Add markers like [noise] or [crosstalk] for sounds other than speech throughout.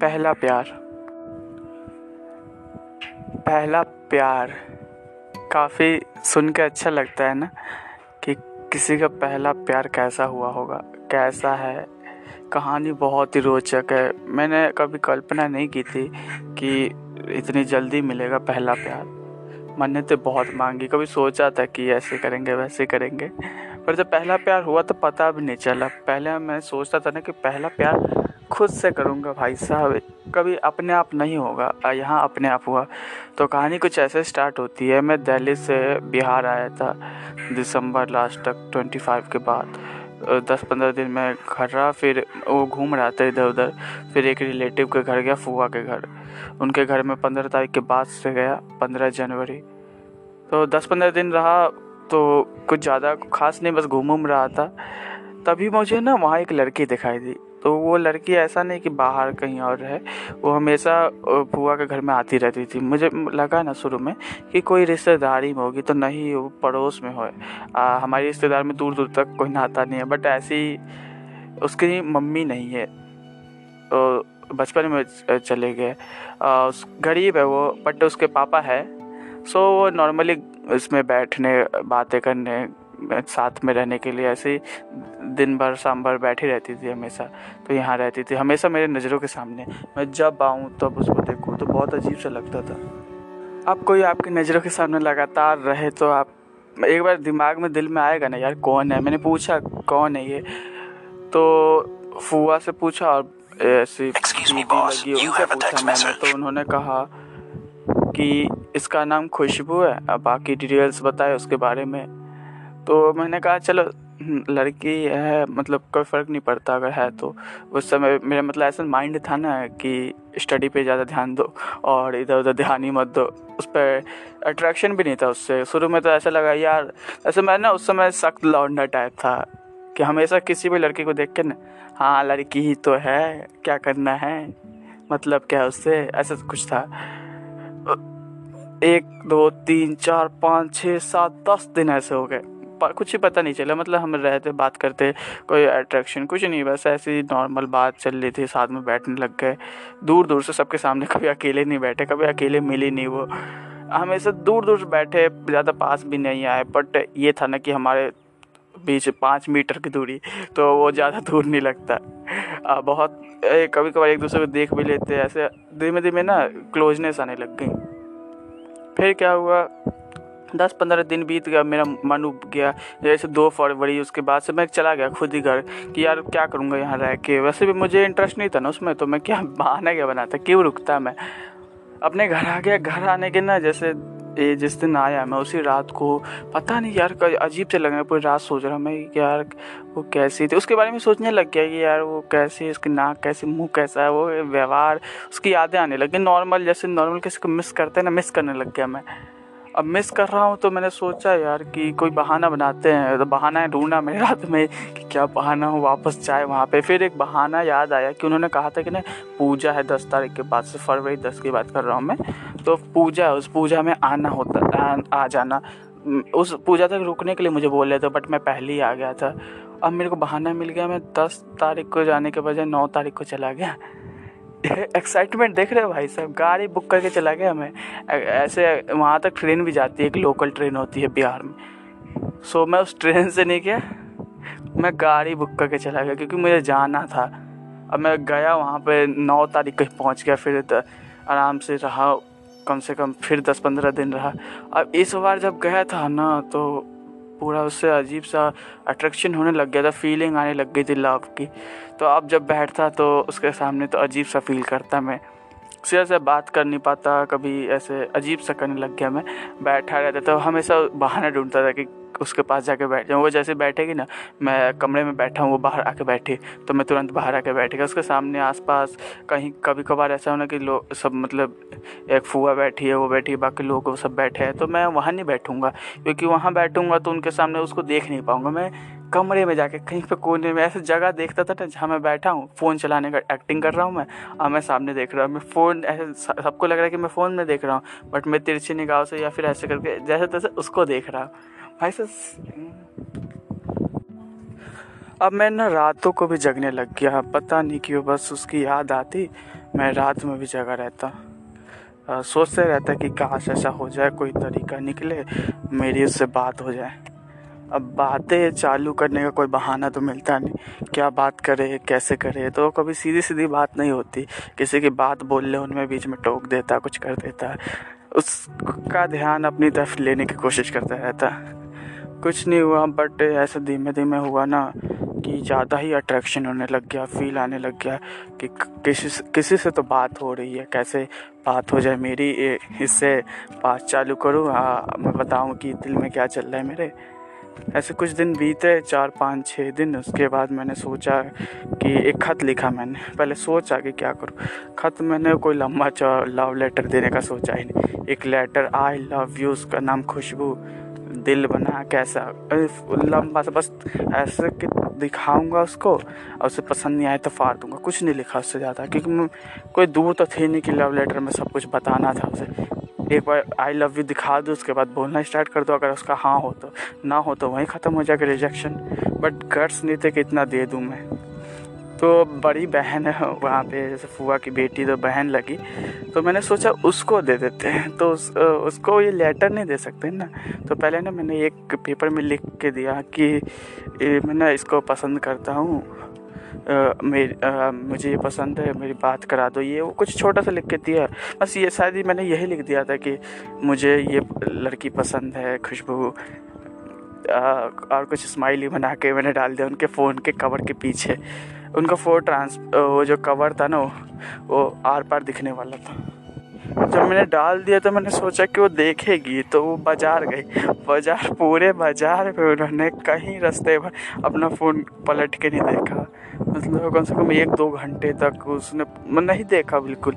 पहला प्यार। पहला प्यार काफ़ी सुन के अच्छा लगता है ना कि किसी का पहला प्यार कैसा हुआ होगा, कैसा है, कहानी बहुत ही रोचक है। मैंने कभी कल्पना नहीं की थी कि इतनी जल्दी मिलेगा पहला प्यार। मैंने तो बहुत मांगी, कभी सोचा था कि ऐसे करेंगे, वैसे करेंगे, पर जब पहला प्यार हुआ तो पता भी नहीं चला। पहले मैं सोचता था ना कि पहला प्यार खुद से करूँगा भाई साहब। कभी अपने आप नहीं होगा यहाँ अपने आप हुआ। तो कहानी कुछ ऐसे स्टार्ट होती है। मैं दिल्ली से बिहार आया था, दिसंबर लास्ट तक ट्वेंटी फाइव के बाद। दस पंद्रह दिन मैं घर रहा, फिर वो घूम रहा था इधर उधर फिर एक रिलेटिव के घर गया, फुआ के घर। उनके घर में पंद्रह तारीख के बाद से गया, पंद्रह जनवरी। तो दस पंद्रह दिन रहा तो कुछ ज़्यादा खास नहीं, बस घूम उम रहा था। तभी मुझे ना वहाँ एक लड़की दिखाई दी। तो वो लड़की ऐसा नहीं कि बाहर कहीं और है वो हमेशा बुआ के घर में आती रहती थी। मुझे लगा ना शुरू में कि कोई रिश्तेदारी में होगी तो नहीं, वो पड़ोस में हो हमारे रिश्तेदार में दूर दूर तक कोई नाता नहीं है, बट ऐसी उसकी मम्मी नहीं है। तो बचपन में चले गए। गरीब है वो, बट उसके पापा है। सो वो नॉर्मली इसमें बैठने, बातें करने साथ में रहने के लिए ऐसे ही दिन भर शाम भर बैठी रहती थी हमेशा तो यहाँ रहती थी। हमेशा मेरे नज़रों के सामने। मैं जब आऊँ तब उसको देखूँ तो बहुत अजीब सा लगता था। अब कोई आपकी नज़रों के सामने लगातार रहे तो आप एक बार दिमाग में दिल में आएगा ना यार कौन है? मैंने पूछा कौन है ये? तो फुआ से पूछा और ऐसी लगी उनसे पूछा मैंने तो उन्होंने कहा कि इसका नाम खुशबू है। अब बाकी डिटेल्स बताए उसके बारे में। तो मैंने कहा, चलो, लड़की है मतलब कोई फ़र्क नहीं पड़ता अगर है तो। उस समय मेरा मतलब ऐसा माइंड था ना कि स्टडी पे ज़्यादा ध्यान दो और इधर उधर ध्यान ही मत दो। उस पर अट्रैक्शन भी नहीं था उससे। शुरू में तो ऐसा लगा, यार, ऐसे मैं ना उस समय सख्त लौंडा टाइप था कि हमेशा किसी भी लड़की को देख के ना हाँ लड़की ही तो है, क्या करना है? मतलब क्या उससे? ऐसा कुछ था। एक, दो, तीन, चार, पाँच छः सात, दस दिन ऐसे हो गए। कुछ ही पता नहीं चला। मतलब हम रहते बात करते कोई अट्रैक्शन कुछ नहीं बस ऐसी नॉर्मल बात चल रही थी साथ में बैठने लग गए। दूर दूर से सबके सामने कभी अकेले नहीं बैठे कभी अकेले मिली नहीं वो। हमेशा दूर दूर से बैठे ज़्यादा पास भी नहीं आए बट ये था ना कि हमारे बीच पाँच मीटर की दूरी तो वो ज़्यादा दूर नहीं लगता। आ, बहुत ए, कभी कभार एक दूसरे को देख भी लेते ऐसे धीमे धीमे ना क्लोजनेस आने लग गई। फिर क्या हुआ? दस पंद्रह दिन बीत गया, मेरा मन उब गया। जैसे दो फरवरी उसके बाद से मैं चला गया खुद ही घर कि यार क्या करूँगा यहाँ रह के। वैसे भी मुझे इंटरेस्ट नहीं था ना उसमें तो मैं क्या [laughs] बहाना क्या बनाता, क्यों रुकता मैं? अपने घर आ गया, घर आने के ना जैसे ये जिस दिन आया मैं उसी रात को, पता नहीं यार अजीब से लग, पूरी रात सोच रहा मैं यार वो कैसी थी। उसके बारे में सोचने लग गया कि यार वो कैसी उसकी नाक कैसी, मुँह कैसा है, वो व्यवहार, उसकी यादें आने लगी नॉर्मल जैसे नॉर्मल किसी को मिस करते हैं ना मिस करने लग गया मैं। अब मिस कर रहा हूँ तो मैंने सोचा यार कि कोई बहाना बनाते हैं। तो बहाना ढूंढा मेरे रात में कि क्या बहाना हो वापस जाए वहाँ पे। फिर एक बहाना याद आया कि उन्होंने कहा था कि ना पूजा है दस तारीख के बाद से फरवरी दस की बात कर रहा हूँ मैं। तो पूजा उस पूजा में आना होता आ, आ जाना। उस पूजा तक रुकने के लिए मुझे बोल थे बट मैं पहले ही आ गया था। अब मेरे को बहाना मिल गया मैं दस तारीख को जाने के बजाय नौ तारीख को चला गया। [laughs] एक्साइटमेंट देख रहे हो भाई साहब? गाड़ी बुक करके चला गया हमें। ऐसे वहाँ तक ट्रेन भी जाती है, एक लोकल ट्रेन होती है बिहार में। सो मैं उस ट्रेन से नहीं गया, मैं गाड़ी बुक करके चला गया क्योंकि मुझे जाना था। अब मैं गया वहाँ पे नौ तारीख को पहुँच गया, फिर आराम से रहा, कम से कम फिर दस पंद्रह दिन रहा। अब इस बार जब गया था ना तो पूरा उससे अजीब सा अट्रैक्शन होने लग गया था फीलिंग आने लग गई थी लव की। तो अब जब बैठता तो उसके सामने तो अजीब सा फील करता मैं। सीधा से बात कर नहीं पाता, कभी ऐसे अजीब सा करने लग गया मैं। बैठा रहता तो हमेशा बहाना ढूंढता था कि उसके पास जाके बैठ जाऊँ। वो जैसे बैठेगी ना, मैं कमरे में बैठा हूँ, वो बाहर आके बैठी तो मैं तुरंत बाहर आके बैठेगा। उसके सामने आसपास कहीं कभी कभार ऐसा होना कि लोग सब मतलब एक फूआ बैठी है, वो बैठी है, बाकी लोग वो सब बैठे हैं तो मैं वहाँ नहीं बैठूँगा। क्योंकि वहाँ बैठूँगा तो उनके सामने उसको देख नहीं पाऊँगा। मैं कमरे में जाके, कहीं पे कोने में ऐसे जगह देखता था ना, जहाँ मैं बैठा हूँ, फ़ोन चलाने का एक्टिंग कर रहा हूँ मैं और मैं सामने देख रहा हूँ। मैं फ़ोन ऐसे सबको लग रहा है कि मैं फ़ोन में देख रहा हूँ बट मैं तिरछी निगाह से या फिर ऐसे करके जैसे तैसे उसको देख रहा हूँ। भाई अब मैं ना रातों को भी जगने लग गया। पता नहीं क्यों, बस उसकी याद आती, मैं रात में भी जगा रहता। सोचते रहता कि काश ऐसा हो जाए, कोई तरीका निकले, मेरी उससे बात हो जाए। अब बातें चालू करने का कोई बहाना तो मिलता नहीं। क्या बात करे, कैसे करे तो कभी सीधी सीधी बात नहीं होती। किसी की बात बोल ले उनमें बीच में टोक देता, कुछ कर देता। उसका ध्यान अपनी तरफ़ लेने की कोशिश करता रहता। कुछ नहीं हुआ बट ऐसे धीमे धीमे हुआ ना कि ज़्यादा ही अट्रैक्शन होने लग गया फील आने लग गया कि किसी किसी से तो बात हो रही है, कैसे बात हो जाए मेरी इससे बात चालू करूँ? मैं बताऊँ कि दिल में क्या चल रहा है मेरे। ऐसे कुछ दिन बीते, चार, पाँच छः दिन, उसके बाद मैंने सोचा कि एक ख़त लिखा मैंने। पहले सोचा कि क्या करूँ? ख़त मैंने कोई लंबा चौ लव लेटर देने का सोचा ही नहीं। एक लेटर आई लव यू उसका नाम खुशबू। दिल बना कैसा? लंबा सा, बस ऐसे कि दिखाऊँगा उसको, और उसे पसंद नहीं आए तो फाड़ दूँगा। कुछ नहीं लिखा उससे ज़्यादा, क्योंकि कोई दूर तो थे नहीं कि लव लेटर में सब कुछ बताना था उसे। एक बार आई लव यू दिखा दो, उसके बाद बोलना स्टार्ट कर दो, अगर उसका हाँ हो तो। ना हो तो वहीं ख़त्म हो जाएगा रिजेक्शन बट गट्स नहीं थे कि इतना दे दूँ मैं। तो बड़ी बहन है वहाँ पे जैसे फुआ की बेटी तो बहन लगी। तो मैंने सोचा उसको दे देते हैं। तो उस, उसको ये लेटर नहीं दे सकते ना। तो पहले ना मैंने एक पेपर में लिख के दिया कि मैं ना इसको पसंद करता हूँ। मेरी मुझे ये पसंद है मेरी बात करा दो। ये वो कुछ छोटा सा लिख के दिया। बस ये शायद ही मैंने यही लिख दिया था कि मुझे ये लड़की पसंद है खुशबू। और कुछ स्माइली बना के मैंने डाल दिया उनके फ़ोन के कवर के पीछे। उनका फ़ोन ट्रांस वो जो कवर था ना वो आर पार दिखने वाला था। जब मैंने डाल दिया तो मैंने सोचा कि वो देखेगी तो वो बाज़ार गई। बाज़ार पूरे बाज़ार में उन्होंने कहीं रास्ते पर अपना फ़ोन पलट के नहीं देखा। मतलब कम से कम एक दो घंटे तक उसने नहीं देखा बिल्कुल।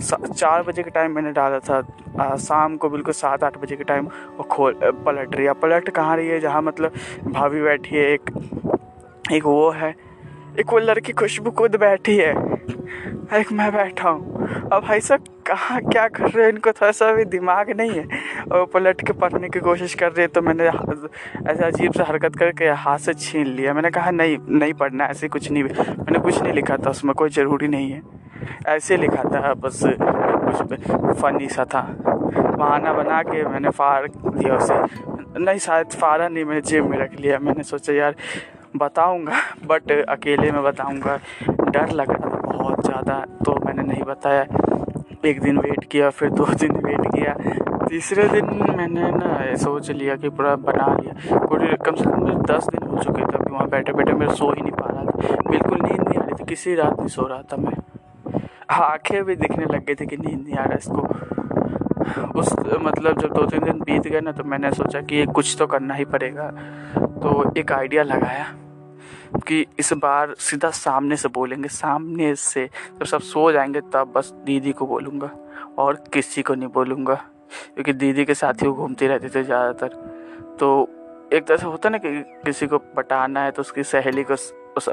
चार बजे के टाइम मैंने डाला था। आ, शाम को बिल्कुल सात आठ बजे के टाइम वो खोल पलट रही है। पलट कहाँ रही है? जहाँ मतलब भाभी बैठी है एक एक वो है। एक वो लड़की खुशबू खुद बैठी है। एक मैं बैठा हूँ। अब भाई साहब, कहाँ क्या कर रहे हैं? इनको थोड़ा सा भी दिमाग नहीं है। और पलट के पढ़ने की कोशिश कर रहे तो मैंने ऐसे अजीब सा हरकत करके हाथ से छीन लिया। मैंने कहा, नहीं नहीं पढ़ना, ऐसे कुछ नहीं मैंने कुछ नहीं लिखा था उसमें, कोई ज़रूरी नहीं है। ऐसे लिखा था, बस कुछ फ़नी सा था। बहाना बना के मैंने फाड़ दिया उसे। नहीं, शायद फाड़ा नहीं, मैंने जेब में रख लिया। मैंने सोचा, यार बताऊँगा बट अकेले में बताऊँगा, डर लग रहा था बहुत ज़्यादा तो मैंने नहीं बताया। एक दिन वेट किया, फिर दो दिन वेट किया। तीसरे दिन मैंने ना सोच लिया कि पूरा बना लिया। पूरे कम से कम दस दिन हो चुके थे, अभी वहाँ बैठे बैठे मैं सो ही नहीं पा रहा था। बिल्कुल नींद नहीं आ रही थी, किसी रात नहीं सो रहा था मैं। आँखें भी दिखने लग गई थी कि नींद नहीं आ रहा इसको। उस मतलब जब दो तीन दिन बीत गए ना तो मैंने सोचा कि ये कुछ तो करना ही पड़ेगा। तो एक आइडिया लगाया। कि इस बार सीधा सामने से बोलेंगे, सामने से जब सब सो जाएँगे तब बस दीदी को बोलूँगा और किसी को नहीं बोलूँगा, क्योंकि दीदी के साथ ही वो घूमती रहती थी ज़्यादातर। तो एक तरह से होता ना कि किसी को पटाना है तो उसकी सहेली को उस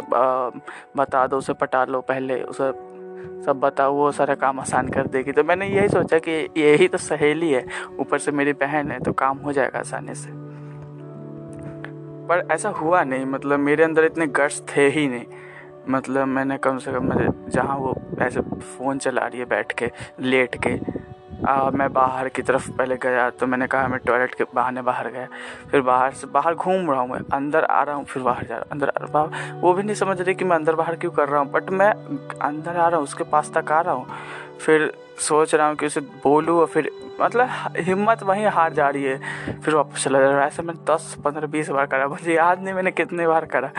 बता दो, उसे पटा लो पहले, उसे सब बताओ, वो सारा काम आसान कर देगी। तो मैंने यही सोचा कि यही तो सहेली है, ऊपर से मेरी बहन है तो काम हो जाएगा आसानी से। पर ऐसा हुआ नहीं। मतलब मेरे अंदर इतने गट्स थे ही नहीं। मतलब मैंने कम से कम मेरे जहाँ वो ऐसे फ़ोन चला रही है बैठ के लेट के आ, मैं बाहर की तरफ़ पहले गया तो मैंने कहा मैं टॉयलेट के बहाने बाहर गया। फिर बाहर से बाहर घूम रहा हूँ मैं अंदर आ रहा हूँ फिर बाहर जा रहा हूँ अंदर बाहर वो भी नहीं समझ रही कि मैं अंदर बाहर क्यों कर रहा हूँ बट मैं अंदर आ रहा हूँ उसके पास तक आ रहा हूँ। फिर सोच रहा हूँ कि उसे बोलूँ और फिर मतलब हिम्मत वहीं हार जा रही है। फिर वापस चला जा रहा है। ऐसे मैंने दस, पंद्रह, बीस बार करा। मुझे याद नहीं मैंने कितने बार करा।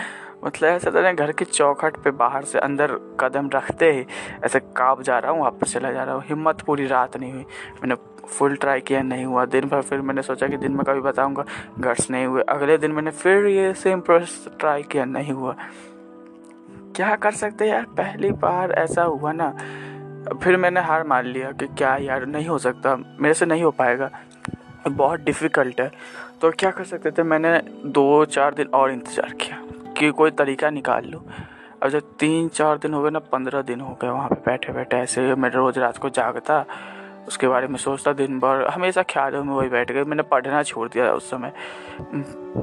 मतलब ऐसा था घर की चौखट पे बाहर से अंदर कदम रखते ही ऐसे काँप जा रहा हूँ, वापस चला जा रहा हूँ। हिम्मत पूरी रात नहीं हुई। मैंने फुल ट्राई किया, नहीं हुआ। दिन भर फिर मैंने सोचा कि दिन में कभी बताऊँगा गट्स नहीं हुए। अगले दिन मैंने फिर ये सेम प्रोसेस ट्राई किया, नहीं हुआ। क्या कर सकते यार? पहली बार ऐसा हुआ ना। फिर मैंने हार मान लिया कि क्या यार, नहीं हो सकता, मेरे से नहीं हो पाएगा। बहुत डिफ़िकल्ट है। तो क्या कर सकते थे? मैंने दो चार दिन और इंतज़ार किया कि कोई तरीका निकाल लूँ। अब जब तीन चार दिन हो गए ना, पंद्रह दिन हो गए वहाँ पे बैठे बैठे ऐसे, मैं रोज़ रात को जागता उसके बारे में सोचता दिन भर। हमेशा ख्यालों में वही बैठ गए मैंने पढ़ना छोड़ दिया उस समय।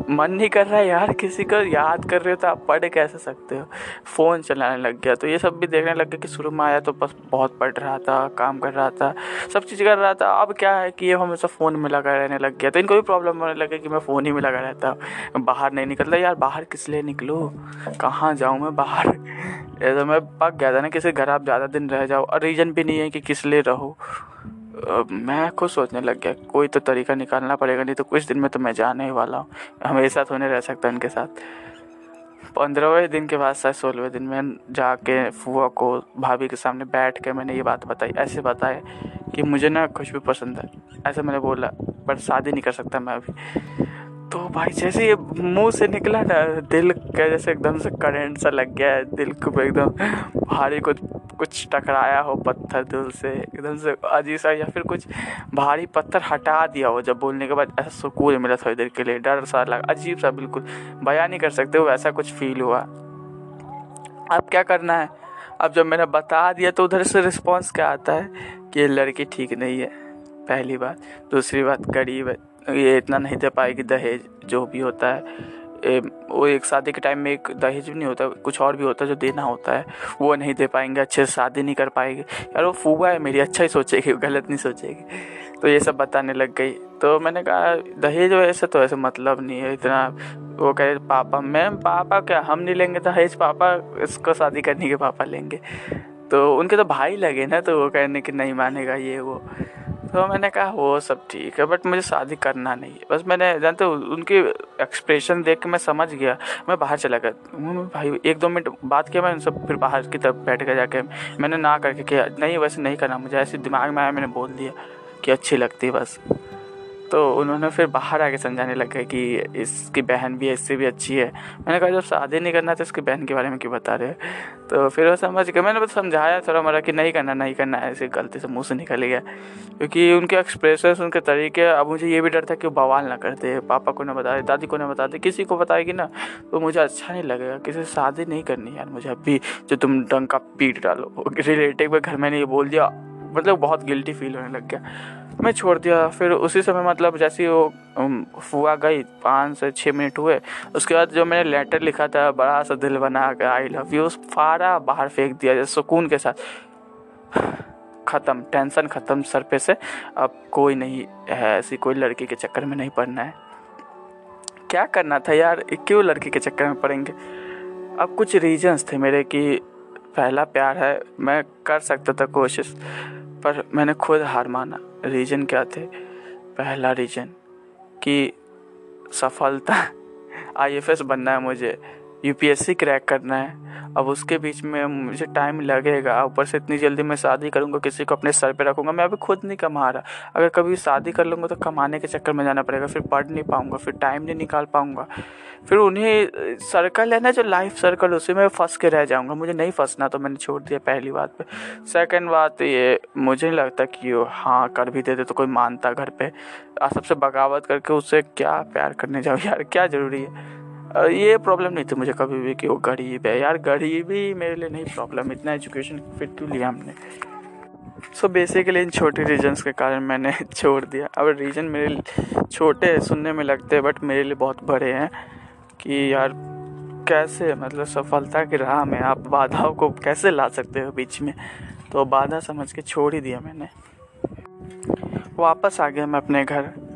मन नहीं कर रहा है यार किसी को याद कर रहे हो तो आप पढ़ कैसे सकते हो? फ़ोन चलाने लग गया तो ये सब भी देखने लग गया कि शुरू में आया तो बस बहुत पढ़ रहा था, काम कर रहा था, सब चीज़ कर रहा था। अब क्या है कि ये हमेशा फ़ोन में लगा रहने लग गया। तो इनको भी प्रॉब्लम होने लगे कि मैं फ़ोन ही में लगा रहता बाहर नहीं निकलता। यार बाहर किस लिए निकलूँ? कहाँ जाऊँ मैं बाहर? [laughs] तो मैं पक गया था ना, किसी घर आप ज़्यादा दिन रह जाओ। और रीज़न भी नहीं है कि किस लिए रहो। मैं खुद सोचने लग गया, कोई तो तरीका निकालना पड़ेगा, नहीं तो कुछ दिन में तो मैं जाने ही वाला हूँ। हमेशा तो नहीं रह सकता इनके साथ। पंद्रहवें दिन के बाद शायद सोलहवें दिन में जाके फुआ को, भाभी के सामने बैठ के मैंने ये बात बताई, ऐसे बताया कि मुझे ना खुशबू पसंद है। ऐसे मैंने बोला, पर शादी नहीं कर सकता मैं अभी। तो भाई जैसे ये मुँह से निकला ना, दिल का जैसे एकदम से करेंट सा लग गया है, दिल को एकदम भारी कुछ कुछ टकराया हो पत्थर दिल से, एकदम से अजीब सा, या फिर कुछ भारी पत्थर हटा दिया हो, जब बोलने के बाद ऐसा सुकून मिला थोड़ी देर के लिए, डर सा लगा, अजीब सा बिल्कुल बयान नहीं कर सकते वो ऐसा कुछ फील हुआ। अब क्या करना है? अब जब मैंने बता दिया तो उधर से रिस्पॉन्स क्या आता है? कि ये लड़की ठीक नहीं है, पहली बात। दूसरी बात, गरीब है, ये इतना नहीं दे पाएगी दहेज, जो भी होता है। ए, वो एक शादी के टाइम में एक दहेज भी नहीं होता कुछ और भी होता है जो देना होता है वो नहीं दे पाएँगे अच्छे से शादी नहीं कर पाएगी। यार वो फूबा है मेरी अच्छा ही सोचेगी गलत नहीं सोचेगी। तो ये सब बताने लग गई। तो मैंने कहा दहेज वैसे तो ऐसे मतलब नहीं है इतना वो कहे पापा मैम पापा क्या हम नहीं लेंगे दहेज पापा इसको शादी करने के पापा लेंगे। तो उनके तो भाई लगे ना तो वो कहने कि नहीं मानेगा ये वो। तो मैंने कहा, वो सब ठीक है, बट मुझे शादी करना नहीं है। बस मैंने, जानते उनकी एक्सप्रेशन देख के मैं समझ गया, मैं बाहर चला गया। भाई, एक दो मिनट बात किया, मैं उनसे फिर बाहर की तरफ़ बैठ गया जाके। मैंने ना करके किया, नहीं, वैसे नहीं करना, मुझे ऐसे दिमाग में आया, मैंने बोल दिया कि अच्छी लगती बस। तो उन्होंने फिर बाहर आके समझाने लग गए कि इसकी बहन भी है, इससे भी अच्छी है। मैंने कहा, जब शादी नहीं करना तो इसकी बहन के बारे में क्यों बता रहे तो फिर वो समझ गए। मैंने बस समझाया थोड़ा मरा कि नहीं करना नहीं करना, ऐसे गलती से मुँह से निकल गया। क्योंकि उनके एक्सप्रेशन उनके तरीके, अब मुझे ये भी डर था कि वो बवाल ना करते पापा को ना बता दे, दादी को ना बता दे, किसी को बताएगी ना तो मुझे अच्छा नहीं लगेगा किसी से शादी नहीं करनी यार मुझे अभी, जो तुम डंग का पीट डालो। [laughs] रिलेटिव घर मैंने ये बोल दिया। मतलब बहुत गिल्टी फील होने लग गया। मैं छोड़ दिया। फिर उसी समय मतलब जैसे वो फुआ गई, पाँच से छः मिनट हुए, उसके बाद जो मैंने लेटर लिखा था, बड़ा सा दिल बना कर आई लव यू फारा बाहर फेंक दिया, जैसे सुकून के साथ। ख़त्म टेंशन ख़त्म सर पे से। अब कोई नहीं है, ऐसी कोई लड़की के चक्कर में नहीं पड़ना है। क्या करना था यार? क्यों लड़की के चक्कर में पड़ेंगे? अब कुछ रीजंस थे मेरे कि पहला प्यार है, मैं कर सकता था कोशिश। पर मैंने खुद हार माना। रीज़न क्या थे? पहला रीज़न कि सफलता आई एफ़ एस बनना है मुझे। U P S C crack करना है। अब उसके बीच में मुझे टाइम लगेगा। ऊपर से इतनी जल्दी मैं शादी करूँगा, किसी को अपने सर पे रखूँगा। मैं अभी खुद नहीं कमा रहा। अगर कभी शादी कर लूँगा तो कमाने के चक्कर में जाना पड़ेगा, फिर पढ़ नहीं पाऊँगा, फिर टाइम नहीं निकाल पाऊँगा। फिर उन्हें सर्कल है ना, जो लाइफ सर्कल उसी में फंस के रह जाऊँगा। मुझे नहीं फंसना तो मैंने छोड़ दिया पहली बात पे। सेकंड बात ये, मुझे नहीं लगता कि हाँ कर भी देते तो कोई मानता घर पे। सबसे बगावत करके उससे क्या प्यार करने जाओ [laughs] यार, क्या ज़रूरी है? ये प्रॉब्लम नहीं थी मुझे कभी भी कि वो गरीब है। यार, गरीबी मेरे लिए नहीं प्रॉब्लम इतना एजुकेशन फिर क्यों लिया हमने? सो बेसिकली इन छोटे रीजन्स के कारण मैंने [laughs] छोड़ दिया। अब रीजन मेरे छोटे सुनने में लगते हैं बट मेरे लिए बहुत बड़े हैं कि यार, कैसे? मतलब सफलता की राह में आप बाधाओं को कैसे ला सकते हो बीच में? तो बाधा समझ के छोड़ ही दिया मैंने। वापस आ गया मैं अपने घर।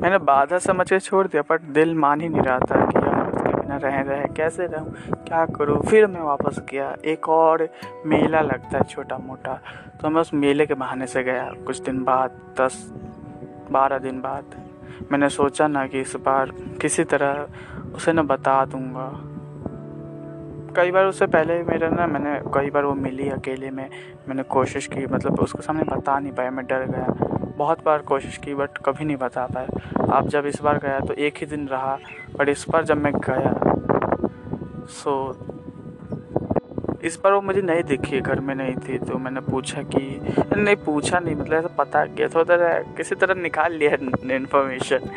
मैंने बाधा समझ के छोड़ दिया, पर दिल मान ही नहीं रहा था कि यार उसके बिना रह रहे कैसे रहूँ? क्या करूँ? फिर मैं वापस गया। एक और मेला लगता है छोटा मोटा तो मैं उस मेले के बहाने से गया। कुछ दिन बाद, दस, बारह दिन बाद, मैंने सोचा ना कि इस बार किसी तरह उसे ना बता दूँगा। कई बार उससे पहले मेरा ना, मैंने, कई बार वो मिली अकेले में। मैंने कोशिश की मतलब उसके सामने बता नहीं पाया। मैं डर गया। बहुत बार कोशिश की, बट कभी नहीं बता पाया। आप जब इस बार गया तो एक ही दिन रहा, बट इस बार जब मैं गया सो इस बार वो मुझे नहीं दिखी, घर में नहीं थी तो मैंने पूछा कि, नहीं, पूछा नहीं मतलब ऐसा पता किया थोड़ा तरह किसी तरह निकाल लिया इन्फॉर्मेशन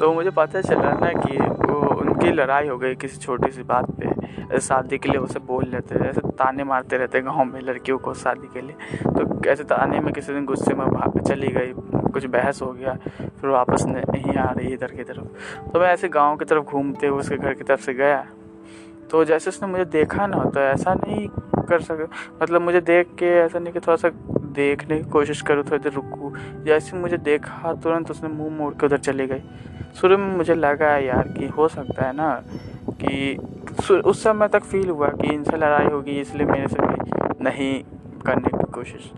तो मुझे पता चला ना कि वो, उनकी लड़ाई हो गई किसी छोटी सी बात पे, शादी के लिए उसे बोल लेते, ऐसे ताने मारते रहते गाँव में लड़कियों को शादी के लिए। तो ऐसे ताने में किसी दिन गुस्से में चली गई, कुछ बहस हो गया, फिर वापस नहीं आ रही इधर की तरफ़। तो मैं ऐसे गाँव की तरफ़ घूमते हुए उसके घर की तरफ़ से गया। तो जैसे उसने मुझे देखा ना तो ऐसा नहीं कर सके। मतलब मुझे देख के ऐसा नहीं कि थोड़ा सा देखने की कोशिश करूँ, थोड़ी देर रुकूँ। जैसे मुझे देखा, तुरंत उसने मुँह मोड़ के उधर चली गई। शुरू में मुझे लगा यार कि हो सकता है ना कि उस समय तक फील हुआ कि इनसे लड़ाई होगी, इसलिए मेरे से भी नहीं करने की कोशिश।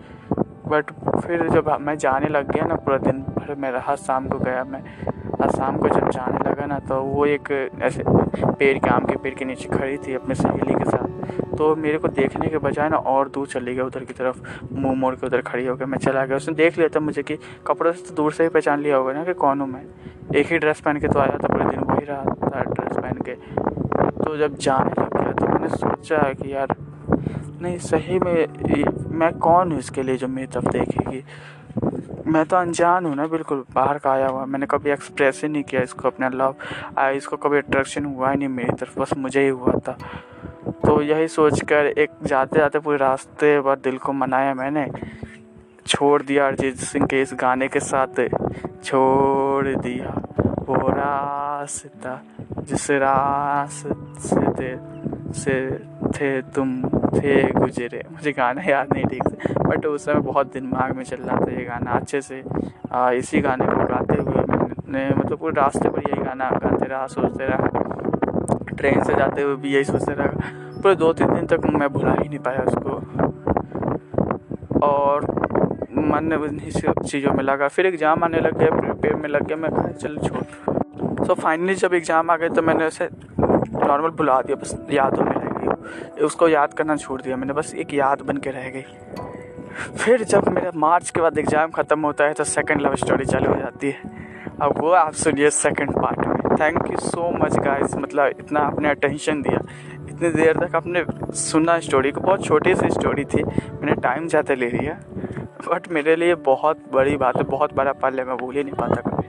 बट फिर जब मैं जाने लग गया ना पूरा दिन भर मैं रहा शाम को गया मैं। और शाम को जब जाने लगा ना तो वो एक ऐसे पेड़ के आम के पेड़ के नीचे खड़ी थी, अपने सहेली के साथ। तो मेरे को देखने के बजाय ना और दूर चली गया उधर की तरफ़, मुँह मोड़ के उधर खड़ी हो गया मैं चला गया। उसने देख लिया था मुझे कि कपड़ों से तो दूर से ही पहचान लिया होगा ना कि कौन हूँ मैं। एक ही ड्रेस पहन के तो आया था पूरे दिन, वही रहा था ड्रेस पहन के। तो जब जाने लग गया तो मैंने सोचा कि यार, नहीं, सही में मैं कौन हूँ इसके लिए जो मेरी तरफ़ देखेगी? मैं तो अनजान हूँ ना, बिल्कुल बाहर का आया हुआ। मैंने कभी एक्सप्रेस ही नहीं किया इसको अपना लव आया इसको कभी अट्रैक्शन हुआ ही नहीं मेरी तरफ़, बस मुझे ही हुआ था। तो यही सोच कर एक जाते जाते पूरे रास्ते पर दिल को मनाया मैंने। छोड़ दिया अरिजीत सिंह के इस गाने के साथ। छोड़ दिया वो रास्ता जिस रास्ते से थे तुम थे गुजरे। मुझे गाना याद नहीं ठीक से बट उस समय बहुत दिमाग में चल रहा था ये गाना अच्छे से। आ, इसी गाने को गाते हुए मैंने मतलब पूरे रास्ते पर यही गाना गाते रहा सोचते रहा। ट्रेन से जाते हुए भी यही सोचते रहा। पूरे दो तीन दिन तक मैं भुला ही नहीं पाया उसको। और मन उन्हीं चीज़ों में लगा। फिर एग्ज़ाम आने लग गया प्रिपेयर में लग गया, मैं कहा, चल, छोड़। सो फाइनली जब एग्ज़ाम आ गए तो मैंने उसे नॉर्मल भुला दिया, बस यादों में रह गई। उसको याद करना छोड़ दिया मैंने, बस एक याद बन के रह गई। फिर जब मेरा मार्च के बाद एग्ज़ाम ख़त्म होता है तो सेकंड लव स्टोरी चालू हो जाती है। अब वो आप सुनिए सेकंड पार्ट में। Thank you so much guys मतलब इतना आपने अटेंशन दिया। इतनी देर तक आपने सुना स्टोरी को। बहुत छोटी सी स्टोरी थी। मैंने टाइम ज़्यादा ले लिया। बट मेरे लिए बहुत बड़ी बात है। बहुत बड़ा पल है मैं भूल ही नहीं पाता कभी।